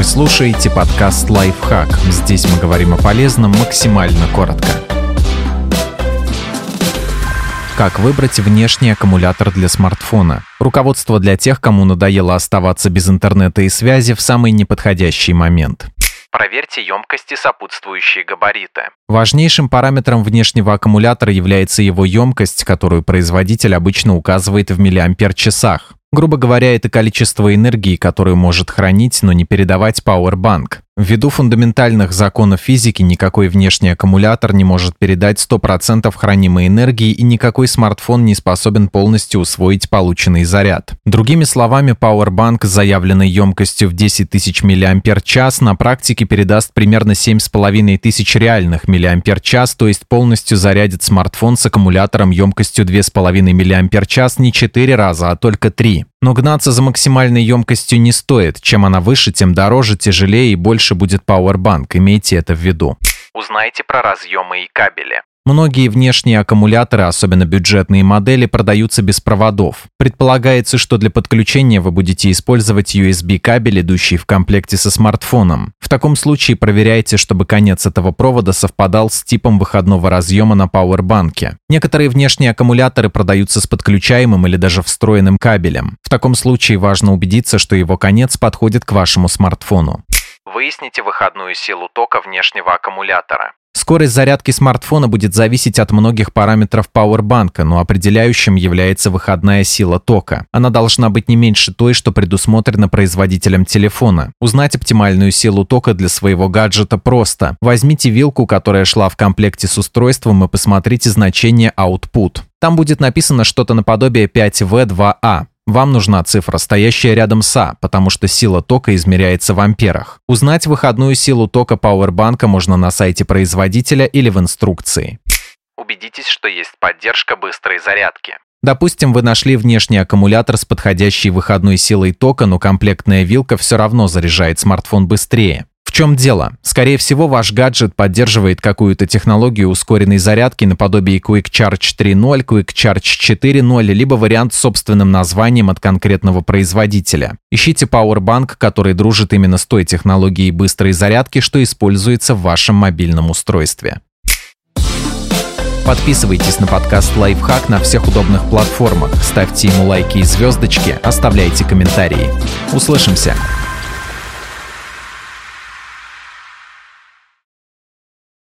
Вы слушаете подкаст «Лайфхак». Здесь мы говорим о полезном максимально коротко. Как выбрать внешний аккумулятор для смартфона? Руководство для тех, кому надоело оставаться без интернета и связи в самый неподходящий момент. Проверьте емкость и сопутствующие габариты. Важнейшим параметром внешнего аккумулятора является его емкость, которую производитель обычно указывает в миллиампер-часах. Грубо говоря, это количество энергии, которую может хранить, но не передавать Powerbank. Ввиду фундаментальных законов физики никакой внешний аккумулятор не может передать 100% хранимой энергии и никакой смартфон не способен полностью усвоить полученный заряд. Другими словами, Powerbank с заявленной емкостью в 10 тысяч мАч на практике передаст примерно 7,5 тысяч реальных мАч, то есть полностью зарядит смартфон с аккумулятором емкостью 2,5 мАч не 4 раза, а только 3. Но гнаться за максимальной емкостью не стоит. Чем она выше, тем дороже, тяжелее и больше будет Powerbank. Имейте это в виду. Узнайте про разъемы и кабели. Многие внешние аккумуляторы, особенно бюджетные модели, продаются без проводов. Предполагается, что для подключения вы будете использовать USB-кабель, идущий в комплекте со смартфоном. В таком случае проверяйте, чтобы конец этого провода совпадал с типом выходного разъема на пауэрбанке. Некоторые внешние аккумуляторы продаются с подключаемым или даже встроенным кабелем. В таком случае важно убедиться, что его конец подходит к вашему смартфону. Выясните выходную силу тока внешнего аккумулятора. Скорость зарядки смартфона будет зависеть от многих параметров пауэрбанка, но определяющим является выходная сила тока. Она должна быть не меньше той, что предусмотрена производителем телефона. Узнать оптимальную силу тока для своего гаджета просто. Возьмите вилку, которая шла в комплекте с устройством и посмотрите значение output. Там будет написано что-то наподобие 5V2A. Вам нужна цифра, стоящая рядом с А, потому что сила тока измеряется в амперах. Узнать выходную силу тока пауэрбанка можно на сайте производителя или в инструкции. Убедитесь, что есть поддержка быстрой зарядки. Допустим, вы нашли внешний аккумулятор с подходящей выходной силой тока, но комплектная вилка все равно заряжает смартфон быстрее. В чем дело? Скорее всего, ваш гаджет поддерживает какую-то технологию ускоренной зарядки наподобие Quick Charge 3.0, Quick Charge 4.0, либо вариант с собственным названием от конкретного производителя. Ищите Powerbank, который дружит именно с той технологией быстрой зарядки, что используется в вашем мобильном устройстве. Подписывайтесь на подкаст «Лайфхак» на всех удобных платформах, ставьте ему лайки и звездочки, оставляйте комментарии. Услышимся!